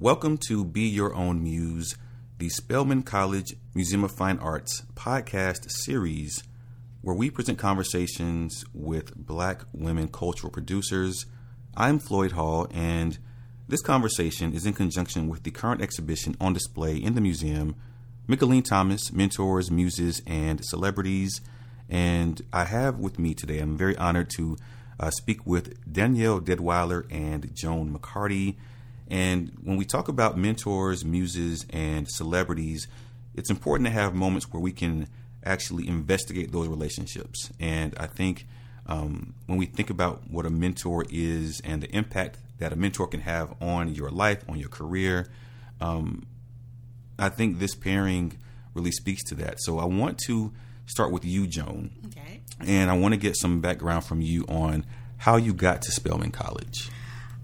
Welcome to Be Your Own Muse, the Spelman College Museum of Fine Arts podcast series, where we present conversations with black women cultural producers. I'm Floyd Hall, and this conversation is in conjunction with the current exhibition on display in the museum, Mickalene Thomas, Mentors, Muses, and Celebrities. And I have with me today, I'm very honored to uh, speak with Danielle Deadwyler and Joan McCarty. And when we talk about mentors, muses, and celebrities, it's important to have moments where we can actually investigate those relationships. And I think um, when we think about what a mentor is and the impact that a mentor can have on your life, on your career, um, I think this pairing really speaks to that. So I want to start with you, Joan. Okay. And I want to get some background from you on how you got to Spelman College.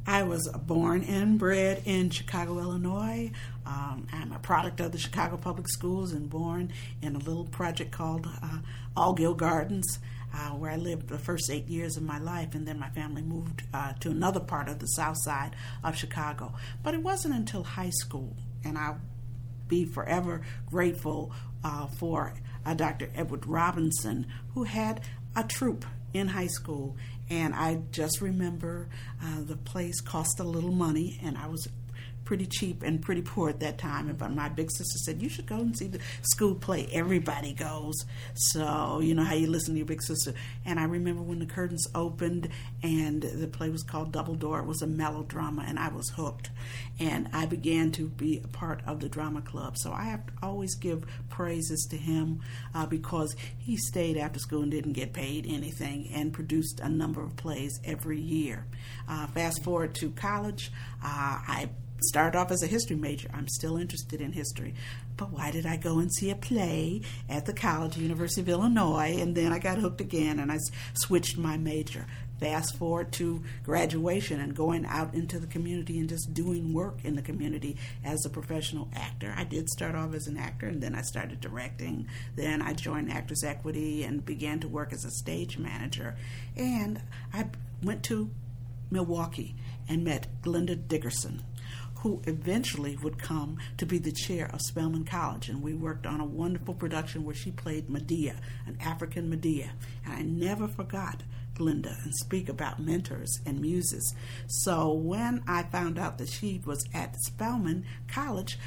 I was born and bred in Chicago, Illinois. Um, I'm a product of the Chicago Public Schools and born in a little project called uh, Altgeld Gardens, uh, where I lived the first eight years of my life, and then my family moved uh, to another part of the south side of Chicago. But it wasn't until high school, and I'll be forever grateful uh, for uh, Dr. Edward Robinson, who had a troupe in high school. And I just remember uh, the place cost a little money, and I was pretty cheap and pretty poor at that time. But my big sister said, You should go and see the school play. Everybody goes. So, you know how you listen to your big sister. And I remember when the curtains opened and the play was called Double Door. It was a melodrama, and I was hooked. And I began to be a part of the drama club. So I have to always give praises to him uh, because he stayed after school and didn't get paid anything and produced a number of plays every year. Uh, fast forward to college, uh, I started off as a history major. I'm still interested in history. But why did I go and see a play at the college, University of Illinois, and then I got hooked again and I switched my major. Fast forward to graduation and going out into the community and just doing work in the community as a professional actor. I did start off as an actor and then I started directing. Then I joined Actors Equity and began to work as a stage manager. And I went to Milwaukee and met Glenda Dickerson who eventually would come to be the chair of Spelman College. And we worked on a wonderful production where she played Medea, an African Medea. And I never forgot Glenda and speak about mentors and muses. So when I found out that she was at Spelman College,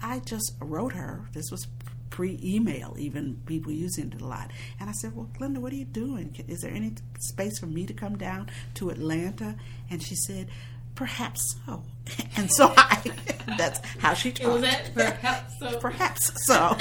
I just wrote her. This was pre email, even people using it a lot. And I said, Well, Glenda, what are you doing? Is there any space for me to come down to Atlanta? And she said, Perhaps so. And so I, that's how she talked. Was that perhaps so? perhaps so.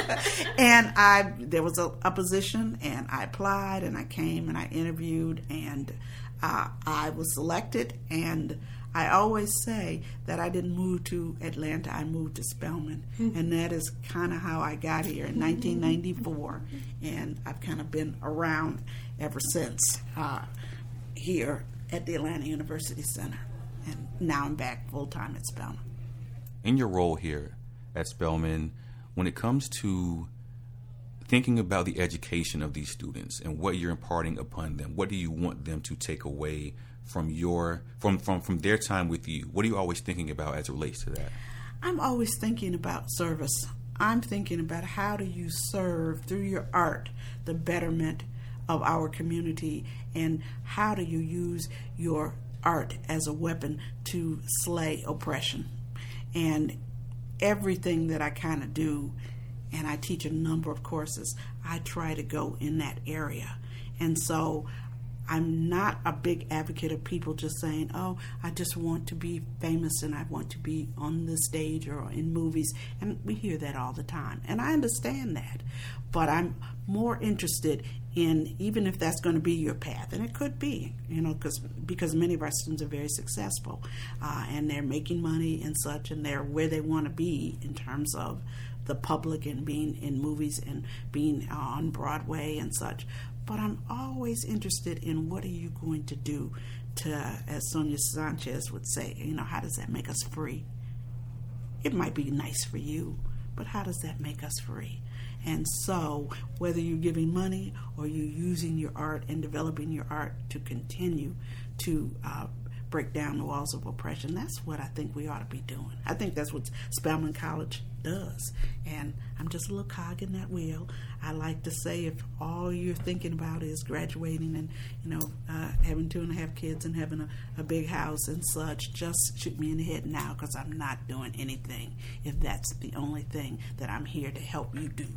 and I, there was a, a position, and I applied, and I came, and I interviewed, and uh, I was selected. And I always say that I didn't move to Atlanta; I moved to Spelman, mm-hmm. and that is kind of how I got here in 1994. And I've kind of been around ever since uh, here at the Atlanta University Center and now I'm back full time at Spelman. In your role here at Spelman, when it comes to thinking about the education of these students and what you're imparting upon them, what do you want them to take away from your from from from their time with you? What are you always thinking about as it relates to that? I'm always thinking about service. I'm thinking about how do you serve through your art the betterment of our community and how do you use your art as a weapon to slay oppression. And everything that I kind of do, and I teach a number of courses, I try to go in that area. And so I'm not a big advocate of people just saying, oh, I just want to be famous and I want to be on the stage or in movies. And we hear that all the time. And I understand that. But I'm more interested in, even if that's going to be your path, and it could be, you know, cause, because many of our students are very successful uh, and they're making money and such, and they're where they want to be in terms of the public and being in movies and being on Broadway and such but I'm always interested in what are you going to do to, as Sonia Sanchez would say, you know, how does that make us free? It might be nice for you, but how does that make us free? And so, whether you're giving money or you're using your art and developing your art to continue to uh, break down the walls of oppression. That's what I think we ought to be doing. I think that's what Spelman College does. And I'm just a little cog in that wheel. I like to say if all you're thinking about is graduating and, you know, uh, having two and a half kids and having a, a big house and such, just shoot me in the head now because I'm not doing anything if that's the only thing that I'm here to help you do.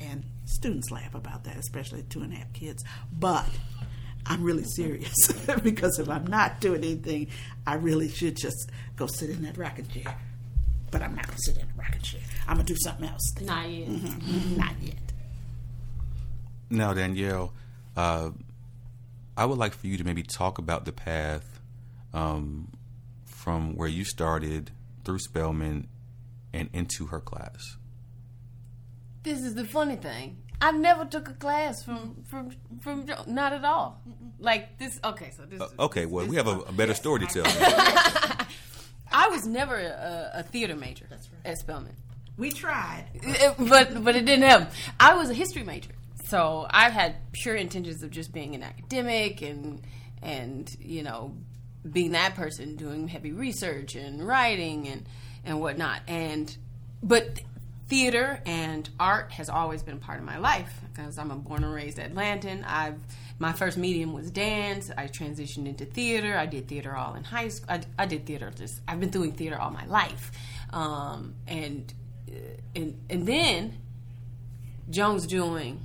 And students laugh about that, especially two and a half kids. But I'm really serious because if I'm not doing anything, I really should just go sit in that rocking chair. But I'm not gonna sit in the rocking chair. I'm gonna do something else. Not yet. Mm-hmm. Not yet. Now, Danielle, uh, I would like for you to maybe talk about the path um, from where you started through Spelman and into her class. This is the funny thing. I never took a class from from from Jo- not at all. Like this. Okay, so this. Uh, okay, well, we have a, a better story to tell. I was never a, a theater major at Spelman. We tried. But but it didn't help. I was a history major, so I had pure intentions of just being an academic and and you know being that person doing heavy research and writing and and whatnot. And but theater and art has always been a part of my life because I'm a born and raised Atlantan. I've my first medium was dance. I transitioned into theater. I did theater all in high school. I, I did theater just. I've been doing theater all my life, um, and and and then Jones doing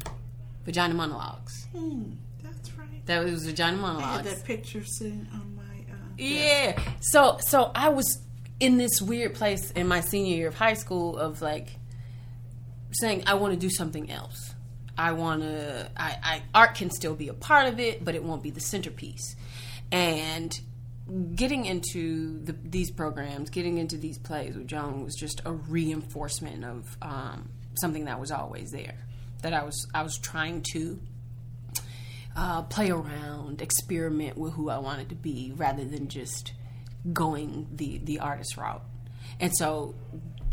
vagina monologues. Hmm, that's right. That was vagina I had monologues. that picture sitting on my. Uh, Yeah. So so I was in this weird place in my senior year of high school of like saying I want to do something else. I want to. I, I art can still be a part of it, but it won't be the centerpiece. And getting into the, these programs, getting into these plays with Joan was just a reinforcement of um, something that was always there. That I was I was trying to uh, play around, experiment with who I wanted to be, rather than just going the the artist route. And so,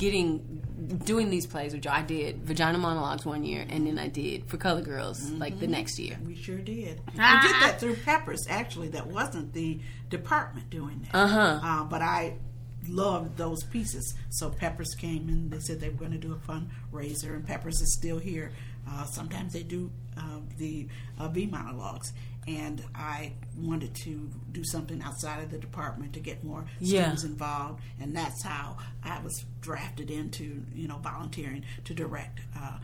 getting doing these plays, which I did vagina monologues one year, and then I did for Color Girls like the next year. We sure did. Ah. We did that through Peppers. Actually, that wasn't the department doing that. Uh-huh. Uh, but I loved those pieces. So Peppers came and they said they were going to do a fundraiser, and Peppers is still here. Uh, sometimes they do uh, the uh, V monologues. And I wanted to do something outside of the department to get more Yeah. students involved, and that's how I was drafted into, you know, volunteering to direct uh,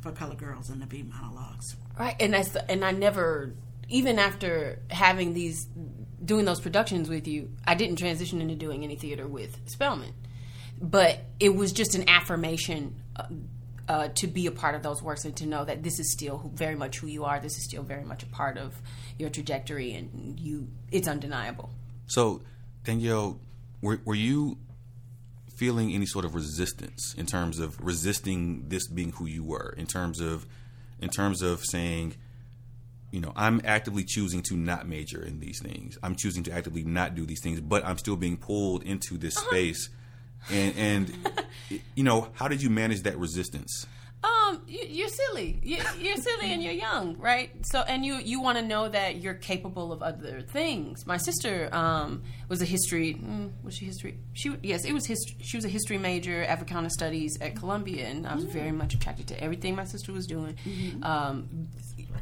for Color Girls and the V monologues. Right, and that's and I never even after having these doing those productions with you, I didn't transition into doing any theater with Spelman, but it was just an affirmation. Uh, to be a part of those works and to know that this is still very much who you are. This is still very much a part of your trajectory, and you. It's undeniable. So, Danielle, were, were you feeling any sort of resistance in terms of resisting this being who you were? In terms of, in terms of saying, you know, I'm actively choosing to not major in these things. I'm choosing to actively not do these things, but I'm still being pulled into this space. And, and you know, how did you manage that resistance? Um, you, you're silly. You, you're silly and you're young, right? So, and you you want to know that you're capable of other things. My sister um, was a history. Mm, was she history? She yes, it was history. She was a history major, Africana studies at Columbia, and I was very much attracted to everything my sister was doing. Um,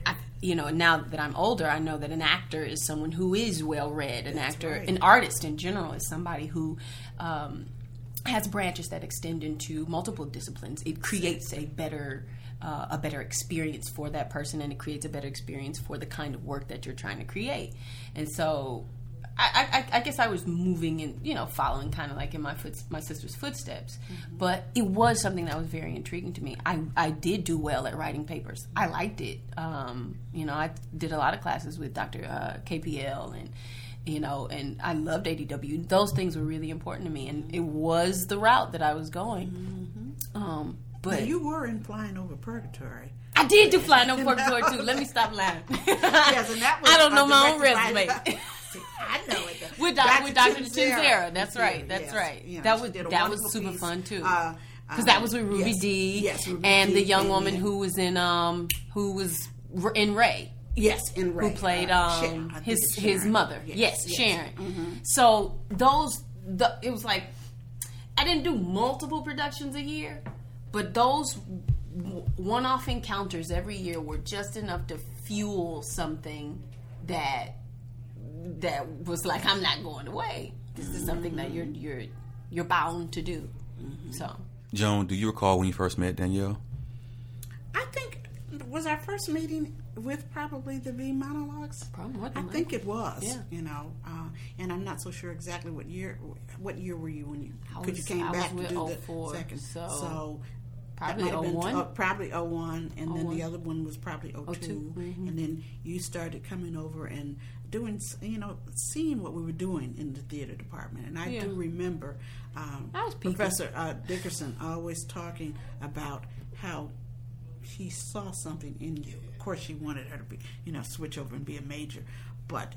I, you know, now that I'm older, I know that an actor is someone who is well read. An actor, right. an artist in general, is somebody who. Um, has branches that extend into multiple disciplines. It creates a better uh, a better experience for that person, and it creates a better experience for the kind of work that you're trying to create. And so, I, I, I guess I was moving and you know following kind of like in my foot, my sister's footsteps, but it was something that was very intriguing to me. I I did do well at writing papers. I liked it. Um, you know, I did a lot of classes with Dr. Uh, KPL and you know, and I loved ADW. Those things were really important to me, and it was the route that I was going. Um, But but you were in Flying Over Purgatory. I did do flying over Purgatory too. Let me stop lying. Yes, and that was I don't know my own resume. I know it. though. with Dr. with Dr. Chinzera. That's right. That's yes. right. Know, that was that was super piece. fun too. Uh, Because um, that was with Ruby yes, D Yes, Ruby and D the young woman in. who was in um who was in Ray. Yes, in Ray. who played uh, um, Sharon. I think his it's his Sharon. mother. Yes, Sharon. So those the it was like I didn't do multiple productions a year, but those one off encounters every year were just enough to fuel something that that was like I'm not going away. This is something that you're you're you're bound to do. So Joan, do you recall when you first met Danielle? Was our first meeting with probably the V monologues. Probably I think it was. Yeah. You know, uh, and I'm not so sure exactly what year. What year were you when you? Because you came I back to do the second. so that probably might have been 01? uh, probably 01, and then the other one was probably 02. 02, mhm. And then you started coming over and doing, you know, seeing what we were doing in the theater department. And I Yeah. do remember um, I. Professor uh, Dickerson always talking about how she saw something in you. Of course, she wanted her to be, you know, switch over and be a major, but.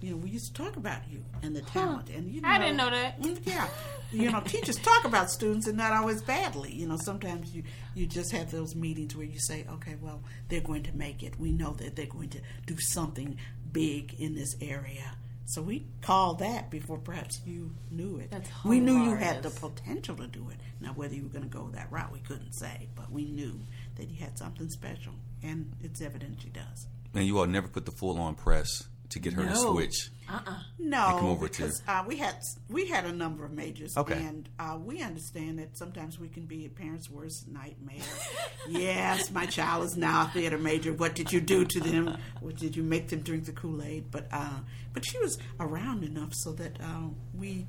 You know, we used to talk about you and the talent, and you know, I didn't know that. Mm, Yeah, you know, teachers talk about students and not always badly. You know, sometimes you you just have those meetings where you say, okay, well, they're going to make it. We know that they're going to do something big in this area. So we called that before perhaps you knew it. That's we knew you had the potential to do it. Now, whether you were going to go that route, we couldn't say, but we knew that you had something special, and it's evident she does. And you all never put the full on press to get her to switch. uh-uh. No, come over because uh, we had we had a number of majors, Okay. and uh, we understand that sometimes we can be a parent's worst nightmare. yes, my child is now a theater major. What did you do to them? What did you make them drink the Kool Aid? But uh, but she was around enough so that uh, we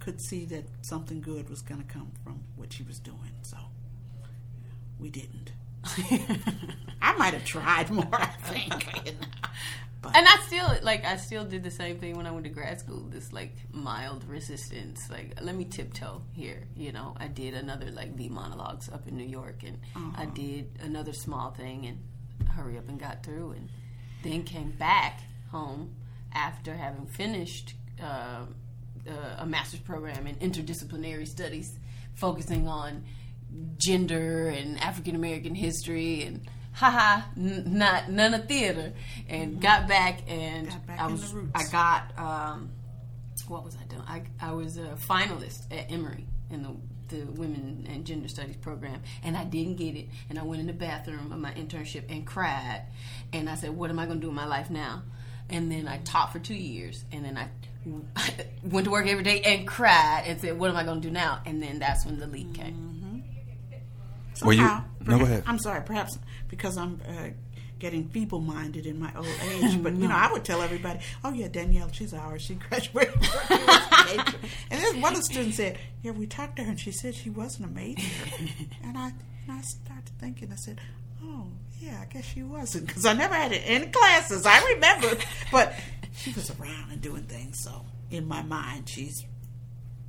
could see that something good was going to come from what she was doing. So we didn't. I might have tried more. I think. you know. But And I still like I still did the same thing when I went to grad school. This like mild resistance, like let me tiptoe here. You know, I did another like V monologues up in New York, and I did another small thing and hurry up and got through, and then came back home after having finished uh, uh, a master's program in interdisciplinary studies, focusing on gender and African American history and haha n- not none of theater. And got back and Got back I was. I got um what was I doing? I, I was a finalist at Emory in the the women and gender studies program and I didn't get it. And I went in the bathroom of my internship and cried. And I said what am I going to do with my life now? And then I taught for two years and then I went to work every day and cried and said what am I going to do now? And then that's when the leap came Were you- Somehow, No, go ahead. I'm sorry, perhaps because I'm uh, getting feeble-minded in my old age. But you know, I would tell everybody, "Oh yeah, Danielle, she's ours. She graduated." from and then one of the students said, "Yeah, we talked to her, and she said she wasn't a major." and I, and I started thinking. I said, "Oh yeah, I guess she wasn't because I never had it in classes. I remember, but she was around and doing things. So in my mind, she's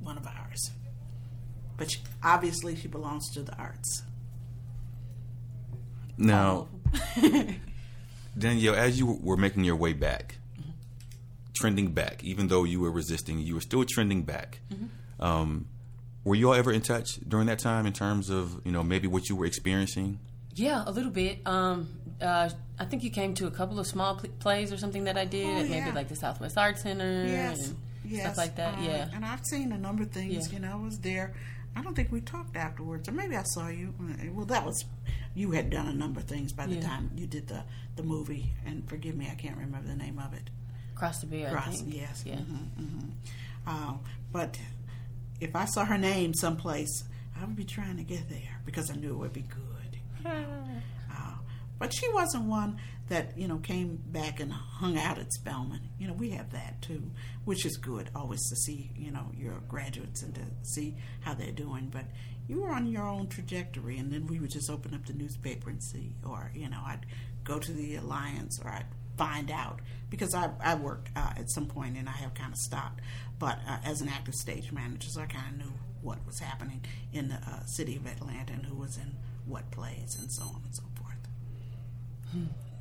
one of ours." But she, obviously, she belongs to the arts. Now, Danielle, as you were making your way back, trending back, even though you were resisting, you were still trending back. Um, were you all ever in touch during that time in terms of you know maybe what you were experiencing? Yeah, a little bit. Um, uh, I think you came to a couple of small pl- plays or something that I did, Oh, maybe yeah. like the Southwest Art Center Yes, and yes, stuff like that. uh, yeah, and I've seen a number of things. Yeah. You know, I was there. I don't think we talked afterwards, or maybe I saw you. Uh, Well, that was you had done a number of things by the Yeah. time you did the the movie. And forgive me, I can't remember the name of it. Cross the. I think. yes. Yeah. hmm hmm Uh, but if I saw her name someplace, I would be trying to get there because I knew it would be good. Uh, but she wasn't one that you know came back and hung out at Spelman. You know, we have that too, which is good always to see you know your graduates and to see how they're doing. But you were on your own trajectory, and then we would just open up the newspaper and see, or you know, I'd go to the Alliance, or I'd find out because I I worked uh, at some point and I have kind of stopped, but uh, as an active stage manager, so I kind of knew what was happening in the uh, city of Atlanta and who was in what plays and so on and so.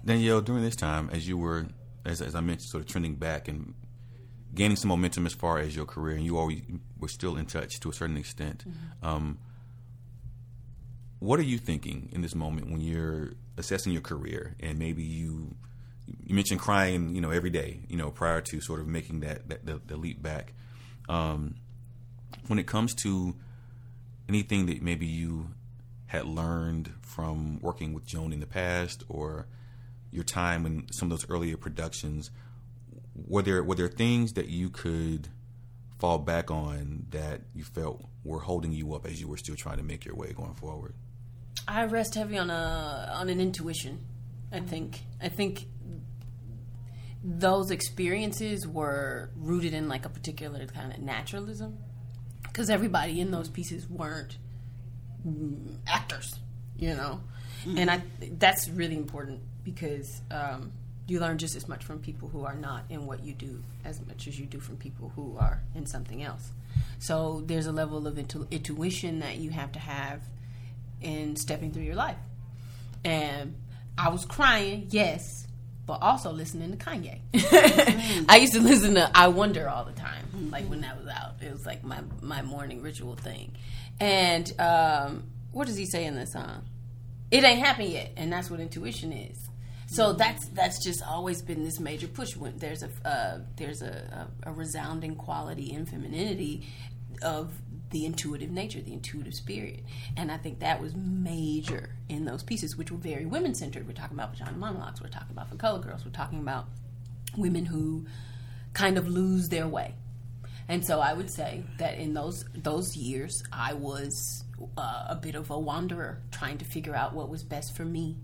Danielle, during this time, as you were, as, as I mentioned, sort of trending back and gaining some momentum as far as your career, and you always were still in touch to a certain extent. Um, what are you thinking in this moment when you're assessing your career, and maybe you, you mentioned crying, you know, every day, you know, prior to sort of making that, that the, the leap back. Um, when it comes to anything that maybe you had learned from working with Joan in the past, or your time in some of those earlier productions, were there were there things that you could fall back on that you felt were holding you up as you were still trying to make your way going forward? I rest heavy on a on an intuition. I think I think those experiences were rooted in like a particular kind of naturalism because everybody in those pieces weren't mm, actors, you know, mm-hmm. and I that's really important because um, you learn just as much from people who are not in what you do as much as you do from people who are in something else. So there's a level of intu- intuition that you have to have in stepping through your life. And I was crying, yes, but also listening to Kanye. mm-hmm. I used to listen to I Wonder all the time, mm-hmm. like when that was out. It was like my my morning ritual thing. And um, what does he say in the song? It ain't happened yet, and that's what intuition is. So that's that's just always been this major push. When there's a uh, there's a, a, a resounding quality in femininity of the intuitive nature, the intuitive spirit, and I think that was major in those pieces, which were very women centered. We're talking about vagina monologues. We're talking about for color girls. We're talking about women who kind of lose their way. And so I would say that in those those years, I was uh, a bit of a wanderer, trying to figure out what was best for me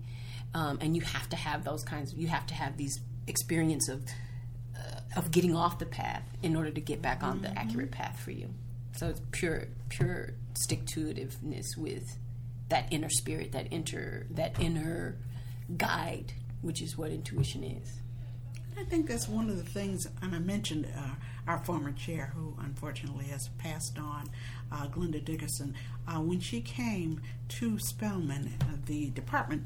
um, and you have to have those kinds. You have to have these experience of uh, of getting off the path in order to get back on the accurate path for you. So it's pure pure stick to itiveness with that inner spirit, that inner that inner guide, which is what intuition is. I think that's one of the things, and I mentioned uh, our former chair, who unfortunately has passed on, uh, Glenda Dickerson. Uh, when she came to Spelman, uh, the department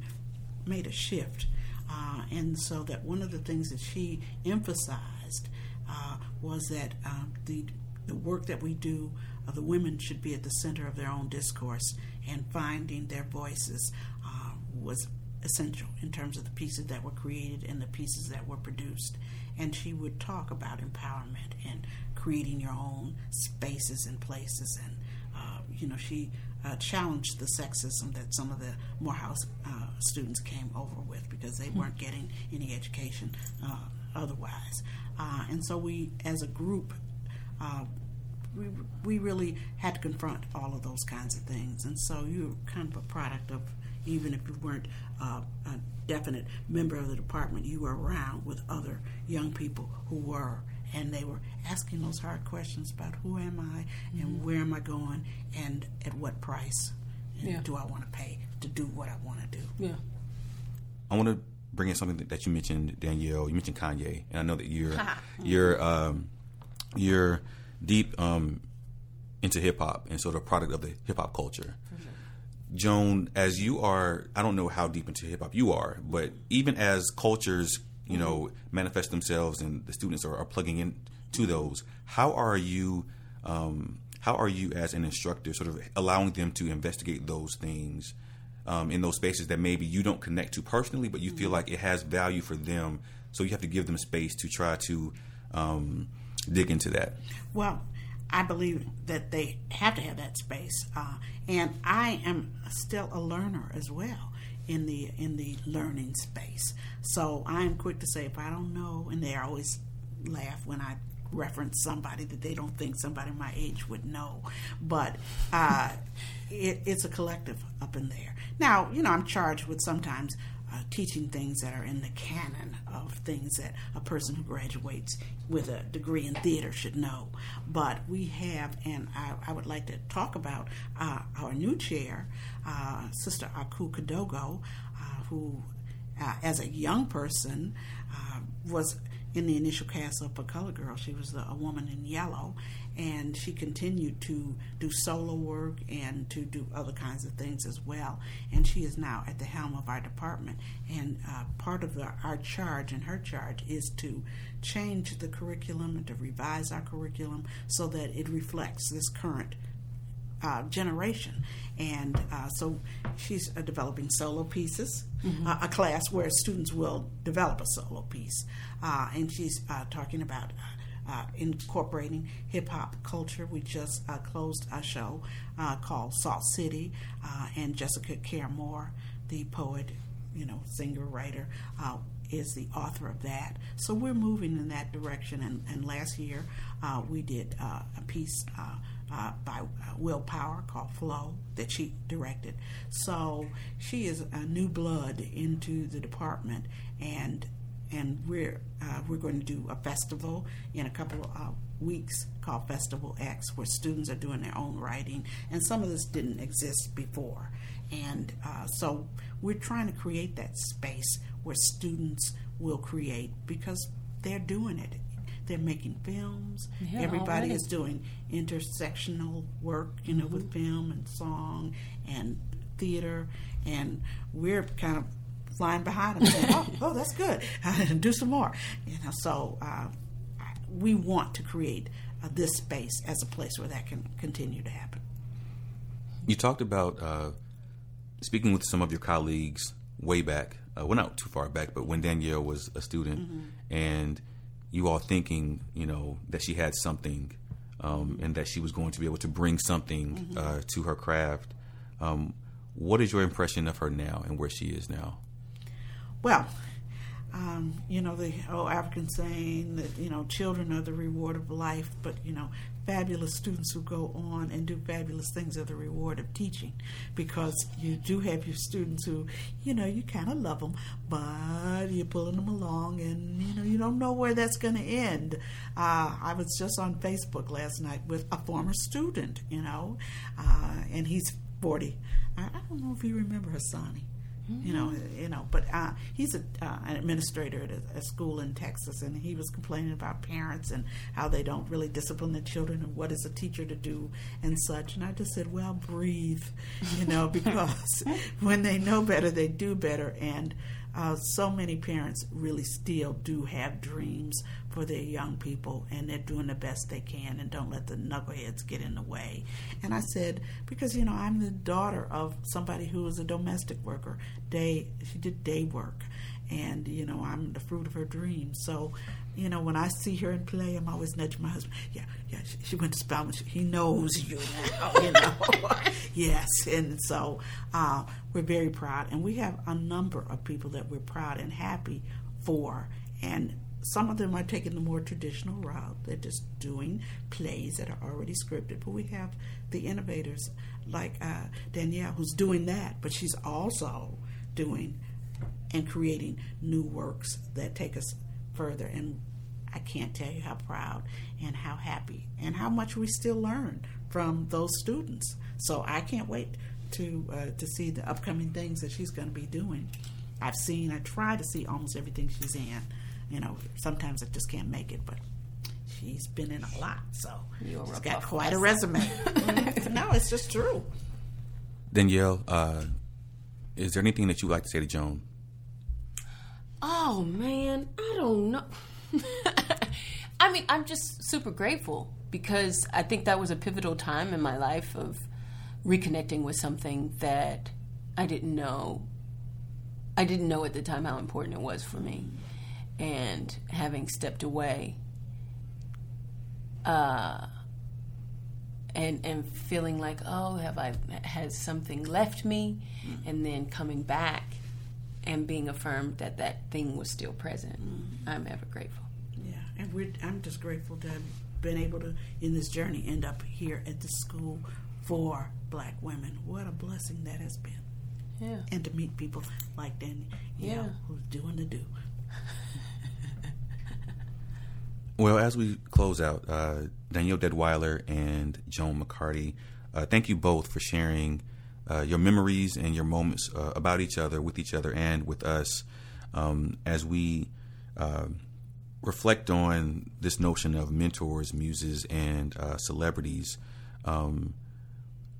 made a shift. Uh, and so that one of the things that she emphasized uh, was that uh, the the work that we do, uh, the women should be at the center of their own discourse, and finding their voices uh, was essential in terms of the pieces that were created and the pieces that were produced. And she would talk about empowerment and creating your own spaces and places. And, uh, you know, she uh, challenged the sexism that some of the Morehouse uh, students came over with because they weren't getting any education uh, otherwise. Uh, and so we, as a group, uh, we, we really had to confront all of those kinds of things. And so you're kind of a product of, even if you weren't uh, a definite member of the department, you were around with other young people who were and they were asking those hard questions about who am I and mm-hmm. where am I going and at what price yeah. do I want to pay to do what I want to do. Yeah. I want to bring in something that you mentioned, Danielle. You mentioned Kanye, and I know that you're you're um, you're deep um, into hip hop and sort of a product of the hip hop culture. Joan, as you are, I don't know how deep into hip hop you are, but even as cultures you know manifest themselves and the students are, are plugging in to those. How are you um, how are you as an instructor sort of allowing them to investigate those things um, in those spaces that maybe you don't connect to personally but you mm-hmm. feel like it has value for them? So you have to give them space to try to um, dig into that. Well I believe that they have to have that space, uh, and I am still a learner as well in the in the learning space. So I am quick to say if I don't know, and they always laugh when I reference somebody that they don't think somebody my age would know, but uh, it, it's a collective up in there. Now, you know, I'm charged with sometimes uh, teaching things that are in the canon of things that a person who graduates with a degree in theater should know. But we have, and I, I would like to talk about uh, our new chair, uh, Sister Aku Kadogo, uh, who, uh, as a young person, uh, was in the initial cast of A Color Girl. She was a woman in yellow, and she continued to do solo work and to do other kinds of things as well. And she is now at the helm of our department. And uh, part of the, our charge and her charge is to change the curriculum and to revise our curriculum so that it reflects this current uh, generation. And uh, so she's uh, developing solo pieces, uh, a class where students will develop a solo piece. Uh, and she's uh, talking about uh, incorporating hip hop culture. We just uh, closed a show uh, called Salt City, uh, and Jessica Care Moore, the poet, you know, singer, writer, uh, is the author of that. So we're moving in that direction. And, and last year uh, we did a piece. Uh, by uh, Will Power called Flow that she directed. So she is a new blood into the department, and and we're uh, we're going to do a festival in a couple of uh, weeks called Festival X, where students are doing their own writing, and some of this didn't exist before, and uh, so we're trying to create that space where students will create because they're doing it. They're making films. Yeah, Everybody already. is doing intersectional work, you know, with film and song and theater, and we're kind of flying behind them, saying, "Oh, oh, that's good. Do some more." You know, so uh, we want to create uh, this space as a place where that can continue to happen. You talked about uh, speaking with some of your colleagues way back, uh, well, not too far back, but when Danielle was a student, and you all thinking, you know, that she had something, um, and that she was going to be able to bring something uh, to her craft. Um, what is your impression of her now and where she is now? Well, um, you know the old African saying that you know children are the reward of life, but you know fabulous students who go on and do fabulous things are the reward of teaching, because you do have your students who you know you kind of love them, but you're pulling them along, and you know you don't know where that's going to end. Uh, I was just on Facebook last night with a former student, you know, uh, and he's forty. I, I don't know if you remember Hassani you know, you know. But uh, he's a, uh, an administrator at a, a school in Texas, and he was complaining about parents and how they don't really discipline the children, and what is a teacher to do and such. And I just said, well, breathe, you know, because when they know better, they do better. And uh, so many parents really still do have dreams for their young people, and they're doing the best they can, and don't let the knuckleheads get in the way. And I said, because you know, I'm the daughter of somebody who was a domestic worker. Day she did day work, and you know, I'm the fruit of her dreams. So, you know, when I see her in play, I'm always nudging my husband. Yeah, yeah, she, she went to Spelman. She, he knows you now, you know. yes, and so uh, we're very proud, and we have a number of people that we're proud and happy for, and some of them are taking the more traditional route. They're just doing plays that are already scripted. But we have the innovators like uh, Danielle, who's doing that, but she's also doing and creating new works that take us further. And I can't tell you how proud and how happy and how much we still learn from those students. So I can't wait to uh, to see the upcoming things that she's going to be doing. I've seen, I try to see almost everything she's in. You know, sometimes I just can't make it, but she's been in a lot, so You'll she's rub got off quite a resume. no, it's just true. Danielle, uh, is there anything that you'd like to say to Joan? Oh man, I don't know. I mean, I'm just super grateful because I think that was a pivotal time in my life of reconnecting with something that I didn't know. I didn't know at the time how important it was for me, and having stepped away, uh, and and feeling like, oh, have I has something left me, and then coming back and being affirmed that that thing was still present. I'm ever grateful. Yeah, and we're, I'm just grateful to have been able to, in this journey, end up here at the school for black women. What a blessing that has been. Yeah. And to meet people like Danielle, Yeah. who's doing the do. Well, as we close out, uh, Danielle Deadwyler and Joan McCarty, uh, thank you both for sharing uh, your memories and your moments uh, about each other, with each other, and with us um, as we uh, reflect on this notion of mentors, muses, and uh, celebrities. Um,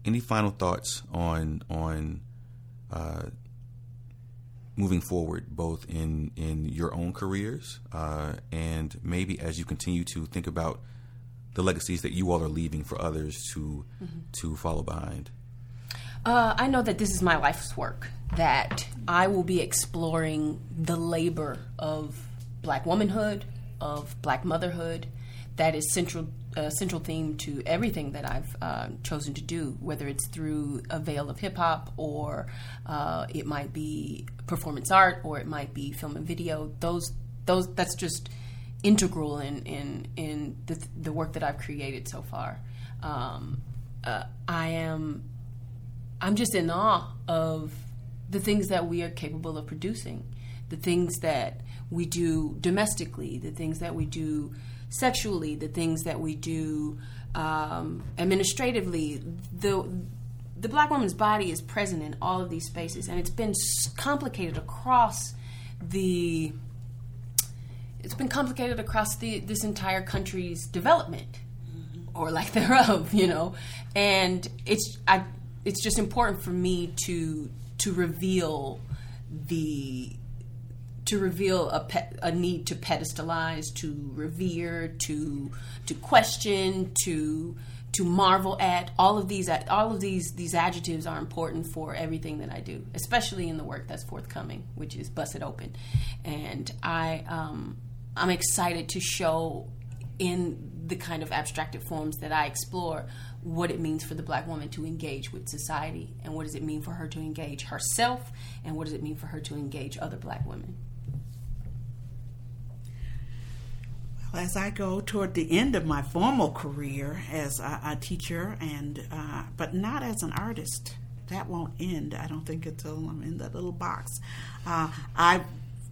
any final thoughts on on uh, moving forward, both in in your own careers uh, and maybe as you continue to think about the legacies that you all are leaving for others to Mm-hmm. to follow behind? Uh, I know that this is my life's work, that I will be exploring the labor of black womanhood, of black motherhood. That is central, central theme to everything that I've uh, chosen to do, whether it's through a veil of hip hop or uh, it might be performance art or it might be film and video. Those, those, that's just integral in in in the, the work that I've created so far. Um, uh, I am I'm just in awe of the things that we are capable of producing, the things that we do domestically, the things that we do sexually, the things that we do um, administratively. The the black woman's body is present in all of these spaces, and it's been complicated across the. It's been complicated across the this entire country's development or lack thereof, you know. And it's I it's just important for me to to reveal the to reveal a pe- a need to pedestalize, to revere, to to question, to to marvel at. All of these all of these these adjectives are important for everything that I do, especially in the work that's forthcoming, which is Bust It Open. And I um I'm excited to show in the kind of abstracted forms that I explore what it means for the black woman to engage with society and what does it mean for her to engage herself and what does it mean for her to engage other black women. Well, as I go toward the end of my formal career as a, a teacher, and uh, but not as an artist, that won't end. I don't think until I'm in that little box. Uh, I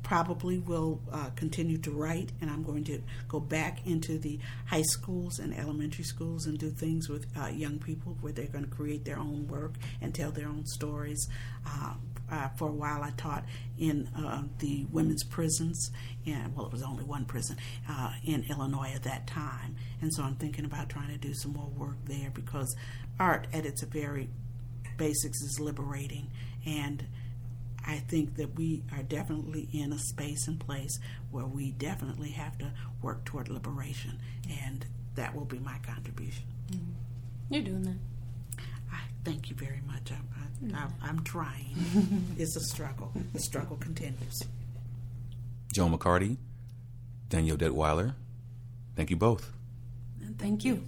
probably will uh, continue to write, and I'm going to go back into the high schools and elementary schools and do things with uh, young people where they're going to create their own work and tell their own stories. Uh, uh, for a while, I taught in uh, the women's prisons, and well, it was only one prison uh, in Illinois at that time, and so I'm thinking about trying to do some more work there because art, at its very basics, is liberating and I think that we are definitely in a space and place where we definitely have to work toward liberation, and that will be my contribution. Mm-hmm. You're doing that. I thank you very much. I, I, I, I'm trying. it's a struggle. The struggle continues. Joan McCarty, Danielle Deadwyler, thank you both. And thank you.